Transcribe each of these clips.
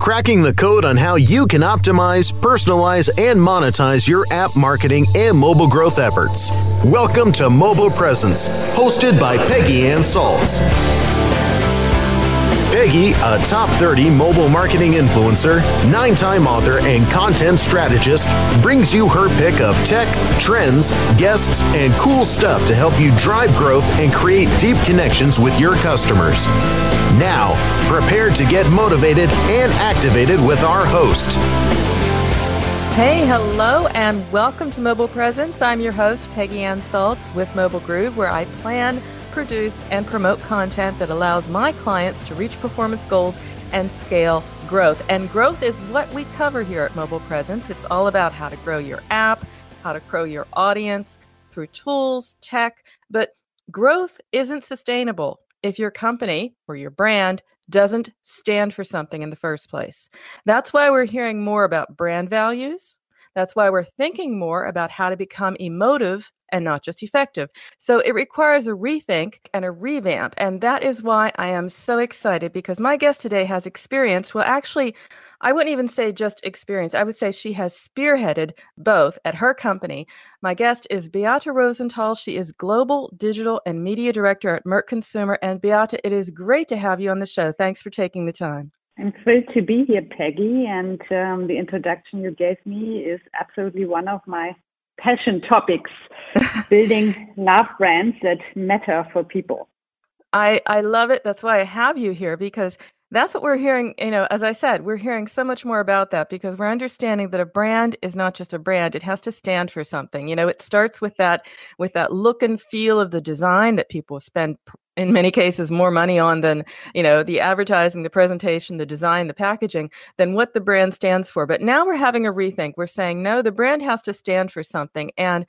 Cracking the code on how you can optimize, personalize, and monetize your app marketing and mobile growth efforts. Welcome to Mobile Presence, hosted by Peggy Anne Salz. Peggy, a top 30 mobile marketing influencer, nine time author, and content strategist, brings you her pick of tech, trends, guests, and cool stuff to help you drive growth and create deep connections with your customers. Now, prepare to get motivated and activated with our host. Hey, hello, and welcome to Mobile Presence. I'm your host, Peggy Anne Salz with Mobile Groove, where I plan produce, and promote content that allows my clients to reach performance goals and scale growth. And growth is what we cover here at Mobile Presence. It's all about how to grow your app, how to grow your audience through tools, tech, but growth isn't sustainable if your company or your brand doesn't stand for something in the first place. That's why we're hearing more about brand values. That's why we're thinking more about how to become emotive and not just effective. So it requires a rethink and a revamp. And that is why I am so excited because my guest today has experience. Well, actually, I wouldn't even say just experience. I would say she has spearheaded both at her company. My guest is Beata Rosenthal. She is Global Digital and Media Director at Merck Consumer. And Beata, it is great to have you on the show. Thanks for taking the time. I'm thrilled to be here, Peggy. And um, the introduction you gave me is absolutely one of my passion topics building love brands that matter for people. I, I love it. That's why I have you here because that's what we're hearing. You know, as I said, we're hearing so much more about that because we're understanding that a brand is not just a brand; it has to stand for something. You know, it starts with that with that look and feel of the design that people spend in many cases more money on than you know the advertising the presentation the design the packaging than what the brand stands for but now we're having a rethink we're saying no the brand has to stand for something and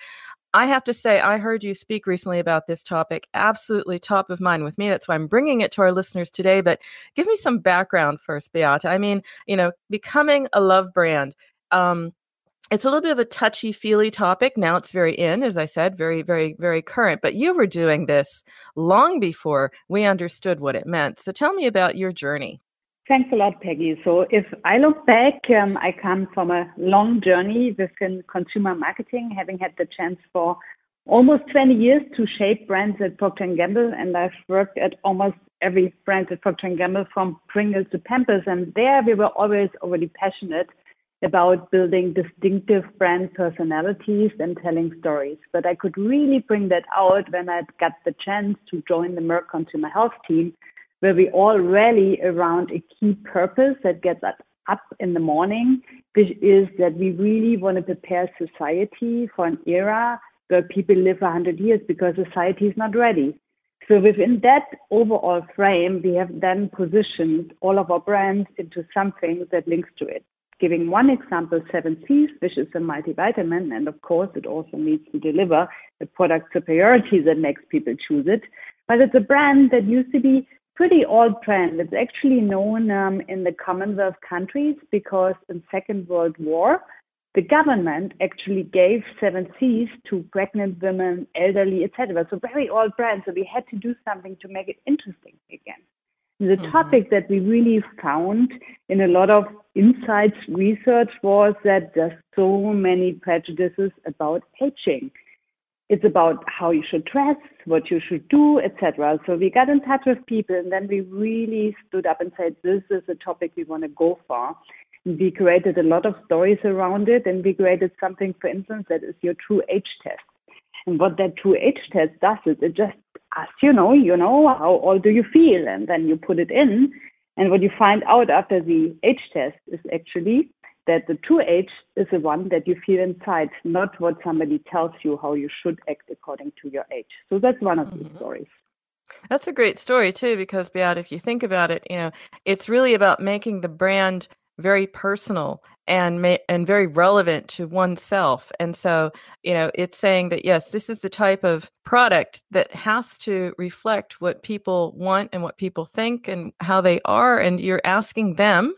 I have to say, I heard you speak recently about this topic, absolutely top of mind with me. That's why I'm bringing it to our listeners today. But give me some background first, Beate. I mean, you know, becoming a love brand. Um, it's a little bit of a touchy feely topic. Now it's very in, as I said, very, very, very current. But you were doing this long before we understood what it meant. So tell me about your journey. Thanks a lot, Peggy. So if I look back, um, I come from a long journey within consumer marketing, having had the chance for almost 20 years to shape brands at Procter & Gamble, and I've worked at almost every brand at Procter & Gamble from Pringles to Pampers, and there we were always already passionate about building distinctive brand personalities and telling stories. But I could really bring that out when I got the chance to join the Merck Consumer Health team, where we all rally around a key purpose that gets us up in the morning, which is that we really want to prepare society for an era where people live 100 years because society is not ready. So within that overall frame, we have then positioned all of our brands into something that links to it. Giving one example, Seven Seas, which is a multivitamin, and of course it also needs to deliver a product superiority that makes people choose it. But it's a brand that used to be pretty old brand. It's actually known um, in the Commonwealth countries because in Second World War, the government actually gave Seven Seas to pregnant women, elderly, etc. So very old brand. So we had to do something to make it interesting again. The mm-hmm. topic that we really found in a lot of insights research was that there's so many prejudices about aging. It's about how you should dress, what you should do, etc. So we got in touch with people, and then we really stood up and said, "This is a topic we want to go for." We created a lot of stories around it, and we created something, for instance, that is your true age test. And what that true age test does is it just asks, you know, you know, how old do you feel? And then you put it in. And what you find out after the age test is actually that the true age is the one that you feel inside, not what somebody tells you how you should act according to your age. So that's one of mm-hmm. the stories. That's a great story too, because Beat, if you think about it, you know, it's really about making the brand very personal and ma- and very relevant to oneself. And so, you know, it's saying that yes, this is the type of product that has to reflect what people want and what people think and how they are and you're asking them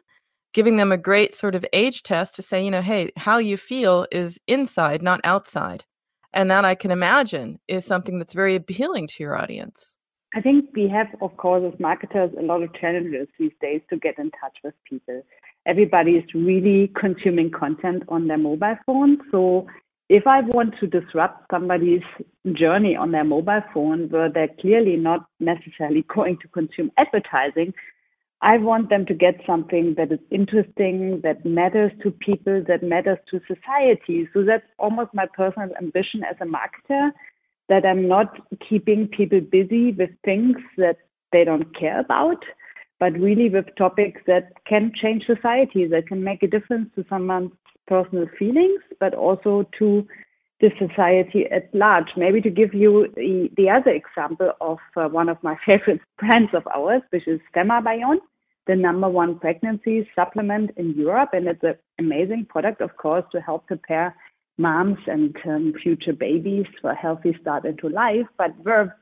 giving them a great sort of age test to say, you know, hey, how you feel is inside, not outside. And that I can imagine is something that's very appealing to your audience. I think we have, of course, as marketers, a lot of challenges these days to get in touch with people. Everybody is really consuming content on their mobile phone. So if I want to disrupt somebody's journey on their mobile phone where they're clearly not necessarily going to consume advertising, I want them to get something that is interesting, that matters to people, that matters to society. So that's almost my personal ambition as a marketer that I'm not keeping people busy with things that they don't care about, but really with topics that can change society, that can make a difference to someone's personal feelings, but also to the society at large. Maybe to give you the, the other example of uh, one of my favorite brands of ours, which is Femibion the number one pregnancy supplement in Europe, and it's an amazing product, of course, to help prepare moms and um, future babies for a healthy start into life. But we're,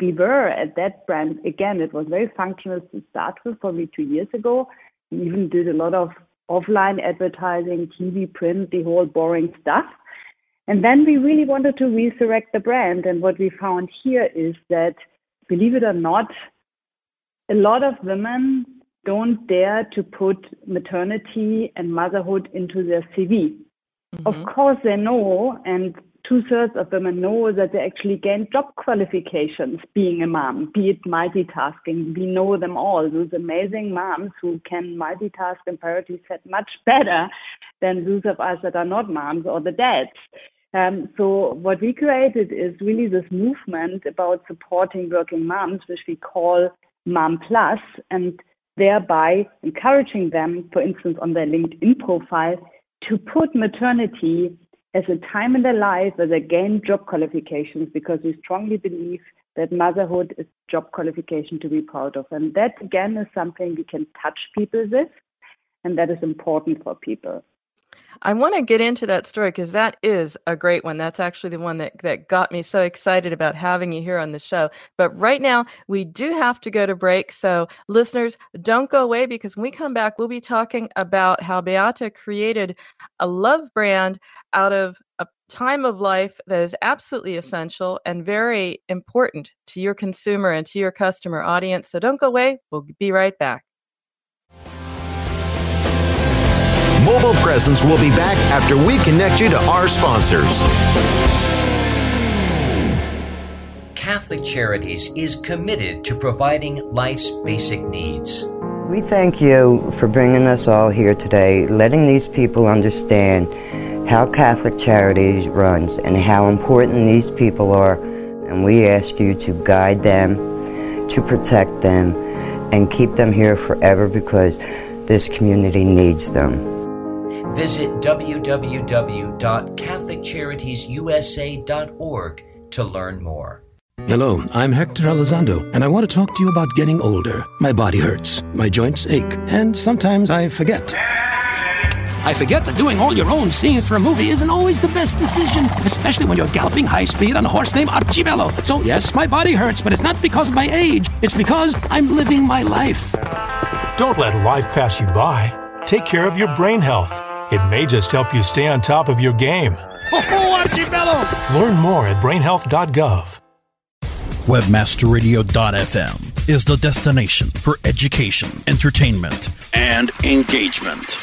we were at that brand again. It was very functional to start with, probably two years ago. We even did a lot of offline advertising, TV, print, the whole boring stuff. And then we really wanted to resurrect the brand. And what we found here is that, believe it or not, a lot of women don't dare to put maternity and motherhood into their CV. Mm-hmm. Of course, they know, and two thirds of women know that they actually gain job qualifications being a mom, be it multitasking. We know them all, those amazing moms who can multitask and priority set much better than those of us that are not moms or the dads. Um, so what we created is really this movement about supporting working moms, which we call Mom Plus, and thereby encouraging them, for instance, on their LinkedIn profile, to put maternity as a time in their life where they gain job qualifications because we strongly believe that motherhood is job qualification to be proud of. And that again is something we can touch people with and that is important for people. I want to get into that story because that is a great one. That's actually the one that, that got me so excited about having you here on the show. But right now, we do have to go to break. So, listeners, don't go away because when we come back, we'll be talking about how Beata created a love brand out of a time of life that is absolutely essential and very important to your consumer and to your customer audience. So, don't go away. We'll be right back. Mobile Presence will be back after we connect you to our sponsors. Catholic Charities is committed to providing life's basic needs. We thank you for bringing us all here today, letting these people understand how Catholic Charities runs and how important these people are. And we ask you to guide them, to protect them, and keep them here forever because this community needs them. Visit www.catholiccharitiesusa.org to learn more. Hello, I'm Hector Elizondo, and I want to talk to you about getting older. My body hurts, my joints ache, and sometimes I forget. I forget that doing all your own scenes for a movie isn't always the best decision, especially when you're galloping high speed on a horse named Archibello. So, yes, my body hurts, but it's not because of my age. It's because I'm living my life. Don't let life pass you by. Take care of your brain health. It may just help you stay on top of your game. Oh, Archibello! Learn more at brainhealth.gov. Webmasterradio.fm is the destination for education, entertainment, and engagement.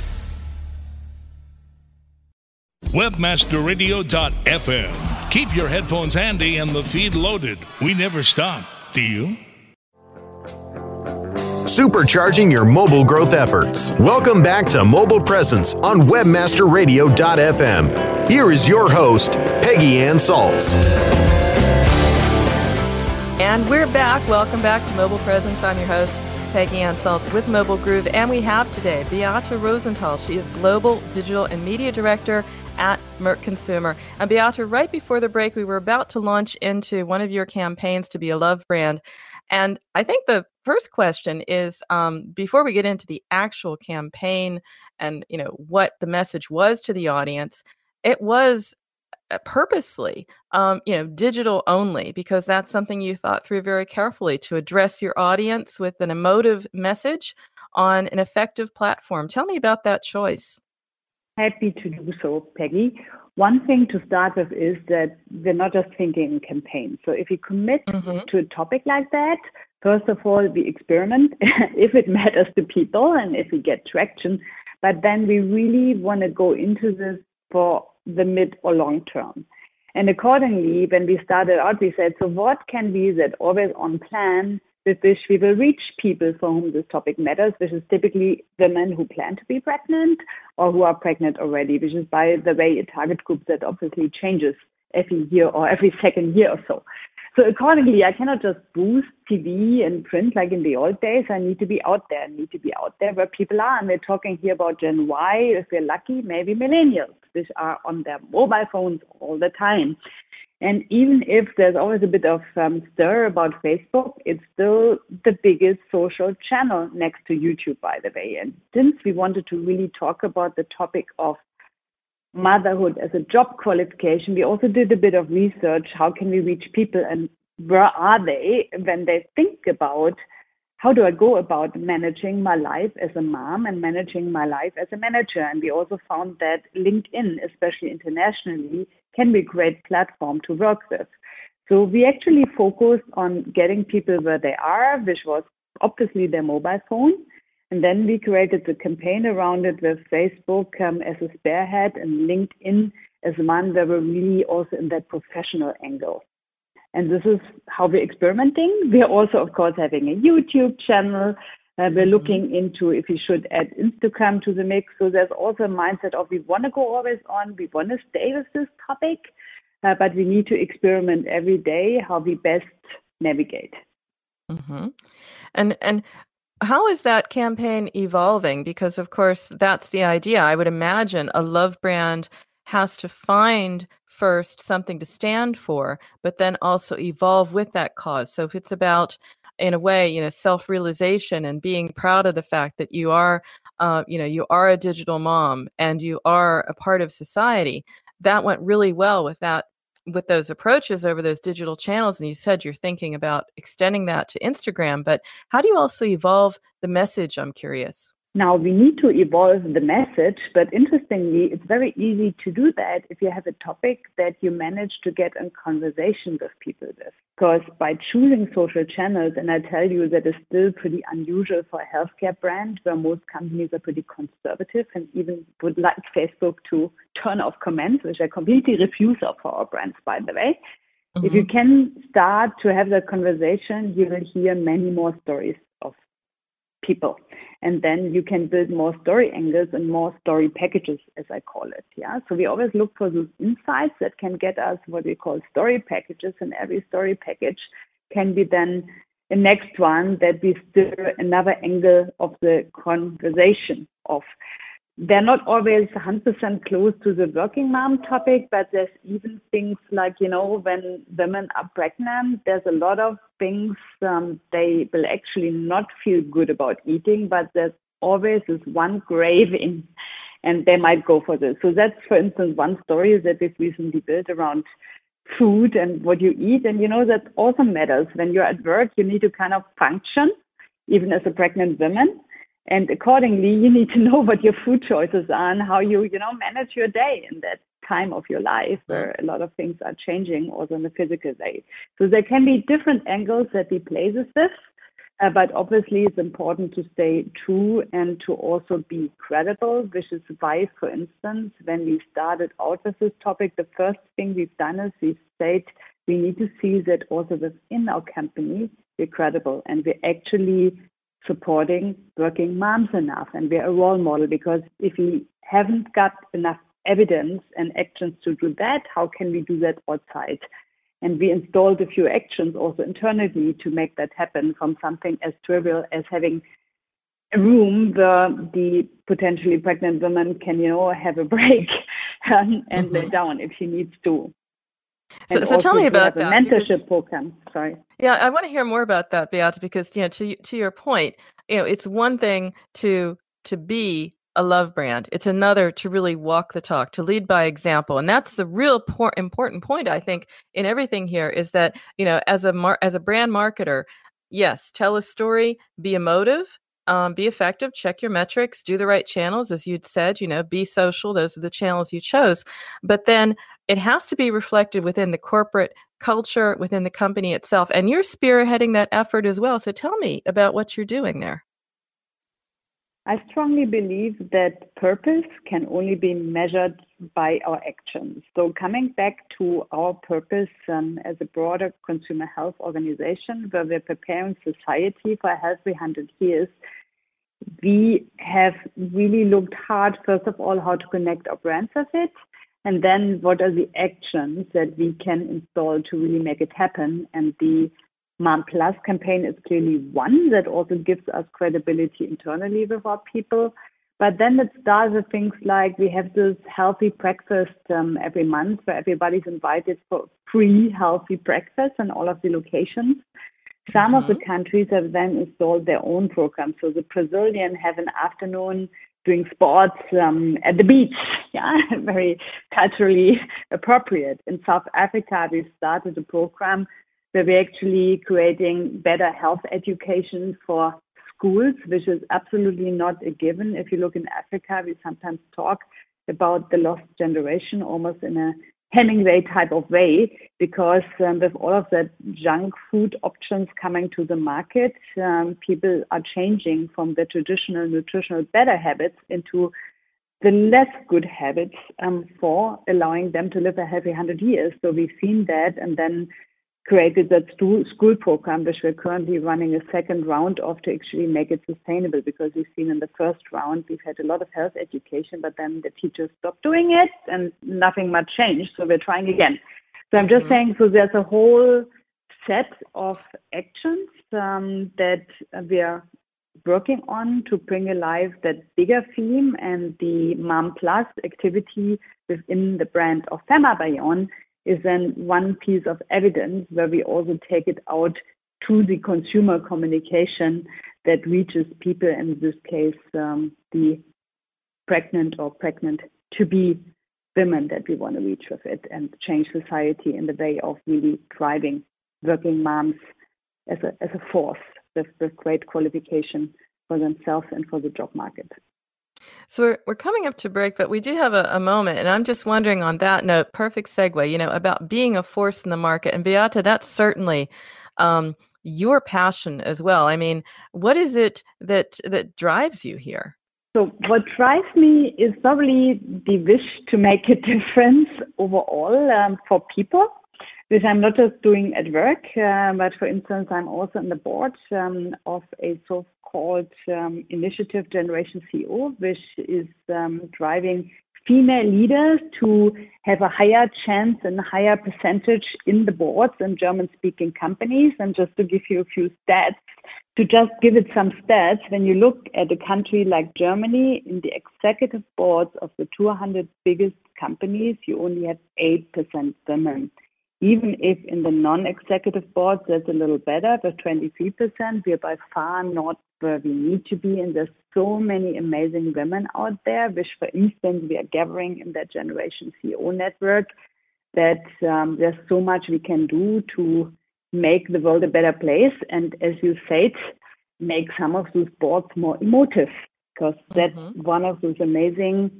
Webmasterradio.fm. Keep your headphones handy and the feed loaded. We never stop. Do you? Supercharging your mobile growth efforts. Welcome back to Mobile Presence on WebmasterRadio.fm. Here is your host, Peggy Anne Salz. And we're back. Welcome back to Mobile Presence. I'm your host, Peggy Anne with Mobile Groove. And we have today Beata Rosenthal. She is Global Digital and Media Director at Merck Consumer. And Beata, right before the break, we were about to launch into one of your campaigns to be a love brand. And I think the first question is um, before we get into the actual campaign and you know what the message was to the audience, it was purposely um, you know digital only because that's something you thought through very carefully to address your audience with an emotive message on an effective platform tell me about that choice Happy to do so, Peggy. One thing to start with is that we're not just thinking in campaigns. So if we commit mm-hmm. to a topic like that, first of all, we experiment if it matters to people and if we get traction. But then we really want to go into this for the mid or long term. And accordingly, when we started out, we said, so what can be that always on plan with which we will reach people for whom this topic matters, which is typically women who plan to be pregnant or who are pregnant already, which is, by the way, a target group that obviously changes every year or every second year or so. So accordingly, I cannot just boost TV and print like in the old days. I need to be out there. I need to be out there where people are. And we're talking here about Gen Y, if we're lucky, maybe millennials, which are on their mobile phones all the time. And even if there's always a bit of um, stir about Facebook, it's still the biggest social channel next to YouTube, by the way. And since we wanted to really talk about the topic of motherhood as a job qualification, we also did a bit of research. How can we reach people and where are they when they think about how do I go about managing my life as a mom and managing my life as a manager? And we also found that LinkedIn, especially internationally, can be a great platform to work with. So we actually focused on getting people where they are, which was obviously their mobile phone. And then we created the campaign around it with Facebook um, as a spearhead and LinkedIn as one where we're really also in that professional angle. And this is how we're experimenting. We're also, of course, having a YouTube channel. Uh, we're mm-hmm. looking into if we should add Instagram to the mix. So there's also a mindset of we want to go always on, we want to stay with this topic, uh, but we need to experiment every day how we best navigate. Mm-hmm. And and how is that campaign evolving? Because of course that's the idea. I would imagine a love brand has to find first something to stand for, but then also evolve with that cause. So if it's about in a way, you know, self-realization and being proud of the fact that you are, uh, you know, you are a digital mom and you are a part of society. That went really well with that, with those approaches over those digital channels. And you said you're thinking about extending that to Instagram, but how do you also evolve the message? I'm curious. Now, we need to evolve the message, but interestingly, it's very easy to do that if you have a topic that you manage to get in conversation with people with. Because by choosing social channels, and I tell you that is still pretty unusual for a healthcare brand where most companies are pretty conservative and even would like Facebook to turn off comments, which I completely refuse of for our brands, by the way. Mm-hmm. If you can start to have that conversation, you will hear many more stories people. and then you can build more story angles and more story packages, as I call it. Yeah. So we always look for those insights that can get us what we call story packages, and every story package can be then the next one that we stir another angle of the conversation of they're not always 100% close to the working mom topic, but there's even things like, you know, when women are pregnant, there's a lot of things um, they will actually not feel good about eating, but there's always this one craving and they might go for this. So that's, for instance, one story that we've recently built around food and what you eat. And you know, that also matters. When you're at work, you need to kind of function, even as a pregnant woman. And accordingly, you need to know what your food choices are and how you, you know, manage your day in that time of your life where a lot of things are changing also in the physical way. So there can be different angles that we play with this. Uh, but obviously, it's important to stay true and to also be credible, which is why, for instance, when we started out with this topic, the first thing we've done is we've said we need to see that also within our company, we're credible and we're actually supporting working moms enough and we're a role model because if we haven't got enough evidence and actions to do that, how can we do that outside? And we installed a few actions also internally to make that happen from something as trivial as having a room where the potentially pregnant woman can, you know, have a break and, and mm-hmm. lay down if she needs to. So, so tell me about that. mentorship because, program. Sorry. Yeah, I want to hear more about that, Beate, because you know, to to your point, you know, it's one thing to to be a love brand. It's another to really walk the talk, to lead by example, and that's the real por- important point I think in everything here is that you know, as a mar- as a brand marketer, yes, tell a story, be emotive, um, be effective, check your metrics, do the right channels, as you'd said, you know, be social. Those are the channels you chose. But then it has to be reflected within the corporate culture, within the company itself. And you're spearheading that effort as well. So tell me about what you're doing there. I strongly believe that purpose can only be measured by our actions. So, coming back to our purpose um, as a broader consumer health organization, where we're preparing society for a healthy 100 years, we have really looked hard, first of all, how to connect our brands with it, and then what are the actions that we can install to really make it happen. And the Mom Plus campaign is clearly one that also gives us credibility internally with our people. But then it starts with things like we have this healthy breakfast um, every month where everybody's invited for free healthy breakfast in all of the locations. Some mm-hmm. of the mm-hmm. countries have then installed their own programs. So the Brazilian have an afternoon doing sports um, at the beach. Yeah, very culturally appropriate. In South Africa, we started a program where we're actually creating better health education for schools, which is absolutely not a given. If you look in Africa, we sometimes talk about the lost generation almost in a Hemingway type of way, because um, with all of the junk food options coming to the market, um, people are changing from the traditional nutritional better habits into the less good habits um, for allowing them to live a healthy 100 years. So we've seen that, and then created that school program, which we're currently running a second round of to actually make it sustainable. Because we've seen in the first round, we've had a lot of health education, but then the teachers stopped doing it and nothing much changed. So we're trying again. So I'm just mm-hmm. saying, so there's a whole set of actions um, that we are working on to bring alive that bigger theme and the Mom Plus activity within the brand of Femibion is then one piece of evidence where we also take it out to the consumer communication that reaches people, in this case, um, the pregnant or pregnant to be women that we want to reach with it and change society in the way of really driving working moms as a, as a force with, with great qualification for themselves and for the job market. So we're, we're coming up to break, but we do have a, a, moment. And I'm just wondering on that note, perfect segue, you know, about being a force in the market. And Beate, that's certainly um, your passion as well. I mean, what is it that that drives you here? So what drives me is probably the wish to make a difference overall um, for people which I'm not just doing at work, uh, but for instance, I'm also on the board um, of a so called um, Initiative Generation CEO, which is um, driving female leaders to have a higher chance and higher percentage in the boards in German speaking companies. And just to give you a few stats, to just give it some stats, when you look at a country like Germany, in the executive boards of the 200 biggest companies, you only have 8% women. Even if in the non-executive boards that's a little better, with 23%, we are by far not where we need to be. And there's so many amazing women out there, which, for instance, we are gathering in that Generation CEO network, that um, there's so much we can do to make the world a better place. And as you said, make some of those boards more emotive, because that's mm-hmm. one of those amazing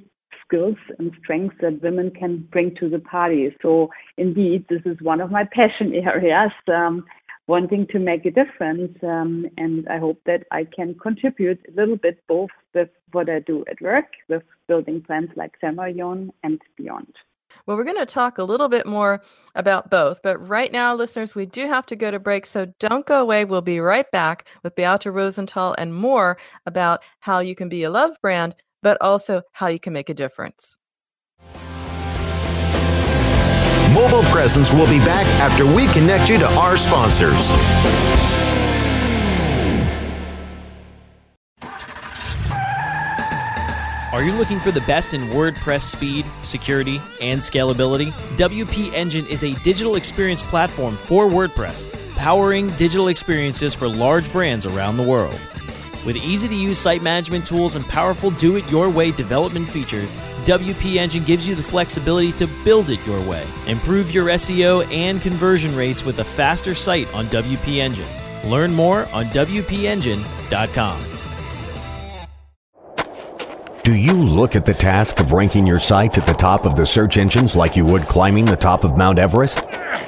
skills and strengths that women can bring to the party. So indeed, this is one of my passion areas, um, wanting to make a difference. Um, and I hope that I can contribute a little bit both with what I do at work, with building plans like Semarion and beyond. Well, we're going to talk a little bit more about both, but right now, listeners, we do have to go to break, so don't go away. We'll be right back with Beata Rosenthal and more about how you can be a love brand but also how you can make a difference. Mobile Presence will be back after we connect you to our sponsors. Are you looking for the best in WordPress speed, security, and scalability? WP Engine is a digital experience platform for WordPress, powering digital experiences for large brands around the world. With easy to use site management tools and powerful do it your way development features, WP Engine gives you the flexibility to build it your way. Improve your SEO and conversion rates with a faster site on WP Engine. Learn more on WPEngine.com. Do you look at the task of ranking your site at the top of the search engines like you would climbing the top of Mount Everest?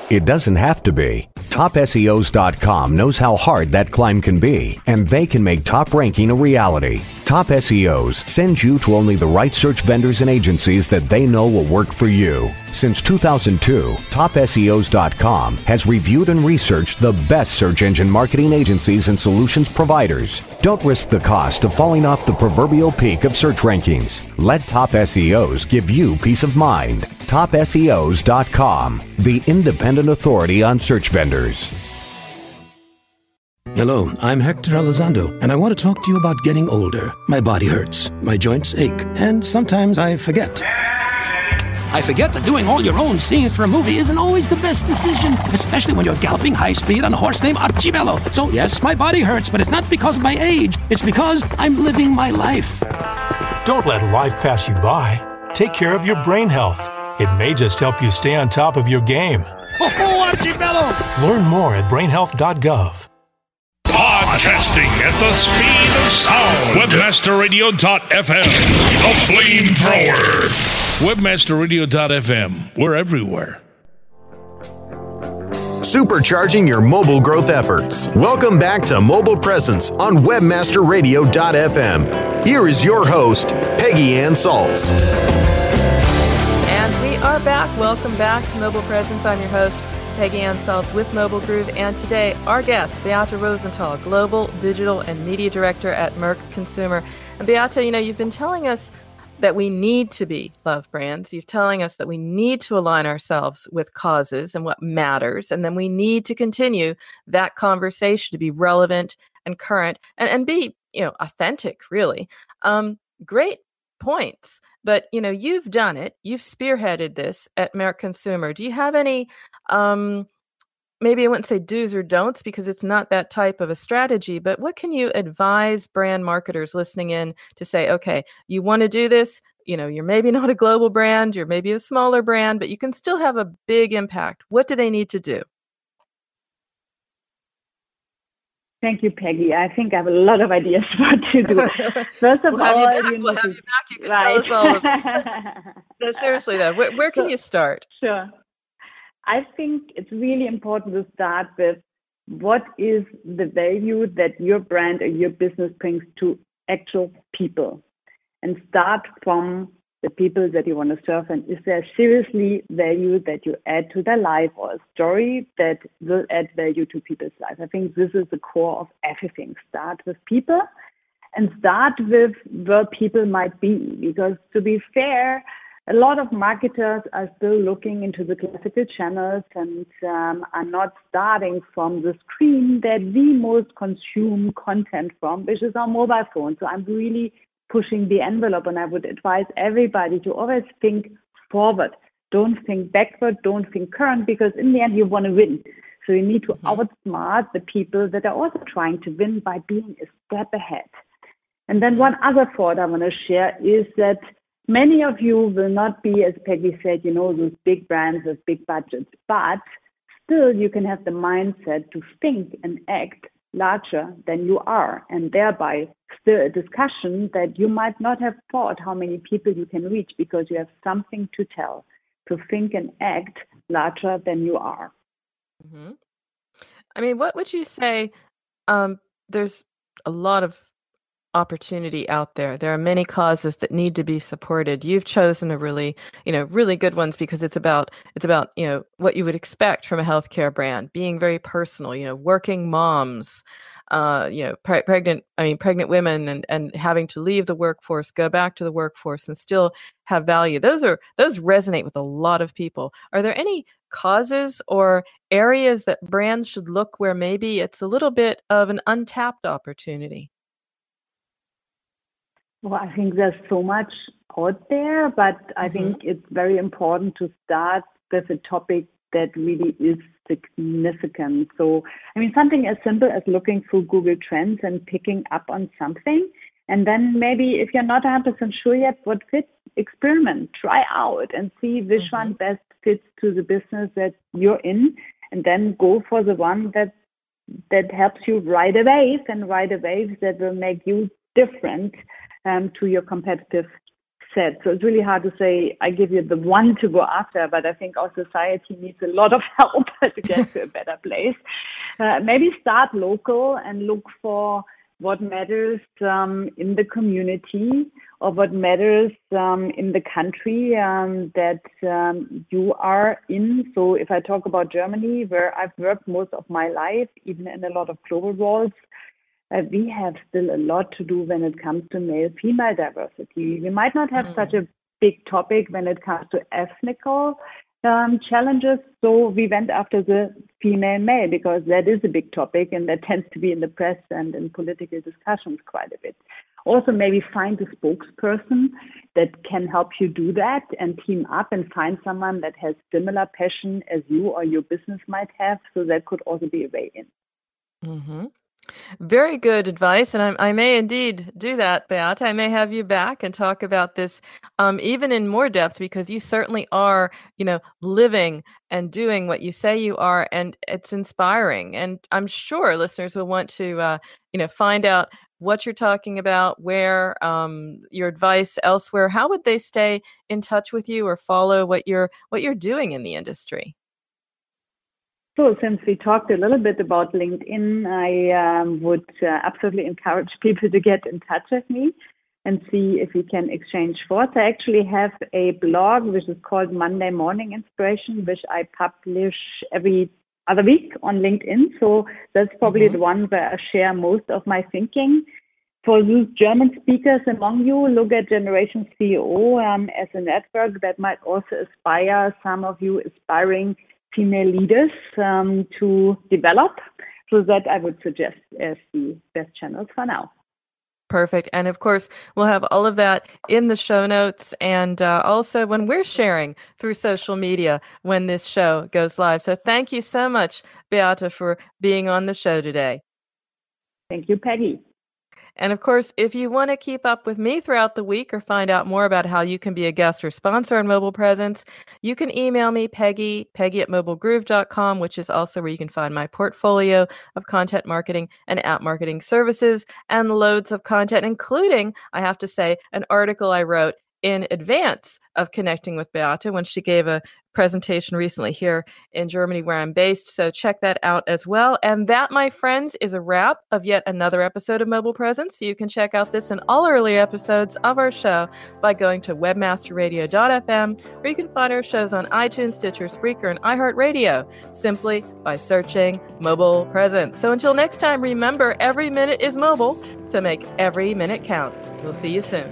It doesn't have to be. TopSEOs.com knows how hard that climb can be, and they can make top ranking a reality. Top SEOs sends you to only the right search vendors and agencies that they know will work for you. Since 2002, TopSEOs.com has reviewed and researched the best search engine marketing agencies and solutions providers. Don't risk the cost of falling off the proverbial peak of search rankings. Let Top SEOs give you peace of mind. TopSEOs.com, the independent authority on search vendors. Hello, I'm Hector Elizondo, and I want to talk to you about getting older. My body hurts, my joints ache, and sometimes I forget. I forget that doing all your own scenes for a movie isn't always the best decision, especially when you're galloping high speed on a horse named Archibello. So, yes, my body hurts, but it's not because of my age, it's because I'm living my life. Don't let life pass you by. Take care of your brain health. It may just help you stay on top of your game. Oh, Archibello! Learn more at brainhealth.gov. Podcasting at the speed of sound. Webmasterradio.fm, the flamethrower. Webmasterradio.fm, we're everywhere. Supercharging your mobile growth efforts. Welcome back to Mobile Presence on WebmasterRadio.fm. Here is your host, Peggy Anne Salz. And we are back. Welcome back to Mobile Presence. I'm your host, Peggy Anne Salz with Mobile Groove, and today our guest, Beate Rosenthal, Global Digital and Media Director at Merck Consumer. And Beate, you know, you've been telling us that we need to be love brands. You're telling us that we need to align ourselves with causes and what matters, and then we need to continue that conversation to be relevant and current and, and be, you know, authentic, really. Um, great points but you know you've done it you've spearheaded this at merck consumer do you have any um maybe i wouldn't say do's or don'ts because it's not that type of a strategy but what can you advise brand marketers listening in to say okay you want to do this you know you're maybe not a global brand you're maybe a smaller brand but you can still have a big impact what do they need to do Thank you, Peggy. I think I have a lot of ideas what to do. First of we'll all, you, you, we'll you, you right. all of no, seriously, though, where, where can so, you start? Sure. I think it's really important to start with what is the value that your brand or your business brings to actual people, and start from the people that you want to serve. And is there seriously value that you add to their life or a story that will add value to people's life? I think this is the core of everything. Start with people and start with where people might be. Because to be fair a lot of marketers are still looking into the classical channels and um, are not starting from the screen that we most consume content from, which is our mobile phone. So I'm really pushing the envelope and I would advise everybody to always think forward. Don't think backward, don't think current, because in the end you want to win. So you need to mm-hmm. outsmart the people that are also trying to win by being a step ahead. And then one other thought I want to share is that Many of you will not be, as Peggy said, you know, those big brands with big budgets, but still you can have the mindset to think and act larger than you are, and thereby still a discussion that you might not have thought how many people you can reach because you have something to tell, to think and act larger than you are. Mm-hmm. I mean, what would you say? Um, there's a lot of opportunity out there. There are many causes that need to be supported. You've chosen a really, you know, really good ones because it's about it's about, you know, what you would expect from a healthcare brand, being very personal, you know, working moms, uh, you know, pre- pregnant, I mean, pregnant women and, and having to leave the workforce, go back to the workforce and still have value. Those are, those resonate with a lot of people. Are there any causes or areas that brands should look where maybe it's a little bit of an untapped opportunity? Well, I think there's so much out there, but I mm-hmm. think it's very important to start with a topic that really is significant. So, I mean, something as simple as looking through Google Trends and picking up on something. And then maybe if you're not 100% sure yet what fits, experiment, try out and see which mm-hmm. one best fits to the business that you're in. And then go for the one that that helps you ride a wave and ride a wave that will make you different um, to your competitive set. So it's really hard to say, I give you the one to go after, but I think our society needs a lot of help to get to a better place. Uh, maybe start local and look for what matters um, in the community or what matters um, in the country um, that um, you are in. So if I talk about Germany, where I've worked most of my life, even in a lot of global roles, we have still a lot to do when it comes to male female diversity. We might not have mm. such a big topic when it comes to ethnical um, challenges. So we went after the female male because that is a big topic and that tends to be in the press and in political discussions quite a bit. Also, maybe find a spokesperson that can help you do that and team up and find someone that has similar passion as you or your business might have. So that could also be a way in. Mm-hmm. Very good advice, and I, I, may indeed do that, Beat. I may have you back and talk about this um, even in more depth because you certainly are, you know, living and doing what you say you are, and it's inspiring. And I'm sure listeners will want to, uh, you know, find out what you're talking about, where um, your advice elsewhere. How would they stay in touch with you or follow what you're what you're doing in the industry? So, since we talked a little bit about LinkedIn, I um, would uh, absolutely encourage people to get in touch with me and see if we can exchange thoughts. I actually have a blog which is called Monday Morning Inspiration, which I publish every other week on LinkedIn. So that's probably mm-hmm. the one where I share most of my thinking. For those German speakers among you, look at Generation CEO um, as a network that might also inspire some of you aspiring female leaders um, to develop. So that I would suggest as the best channels for now. Perfect. And of course, we'll have all of that in the show notes and uh, also when we're sharing through social media when this show goes live. So thank you so much, Beata, for being on the show today. Thank you, Peggy. And of course, if you want to keep up with me throughout the week or find out more about how you can be a guest or sponsor on Mobile Presence, you can email me, Peggy, Peggy at mobilegroove.com, which is also where you can find my portfolio of content marketing and app marketing services and loads of content, including, I have to say, an article I wrote in advance of connecting with Beata when she gave a presentation recently here in Germany, where I'm based. So check that out as well. And that, my friends, is a wrap of yet another episode of Mobile Presence. You can check out this and all early episodes of our show by going to webmasterradio.fm, or you can find our shows on iTunes, Stitcher, Spreaker, and iHeartRadio simply by searching Mobile Presence. So until next time, remember every minute is mobile, so make every minute count. We'll see you soon.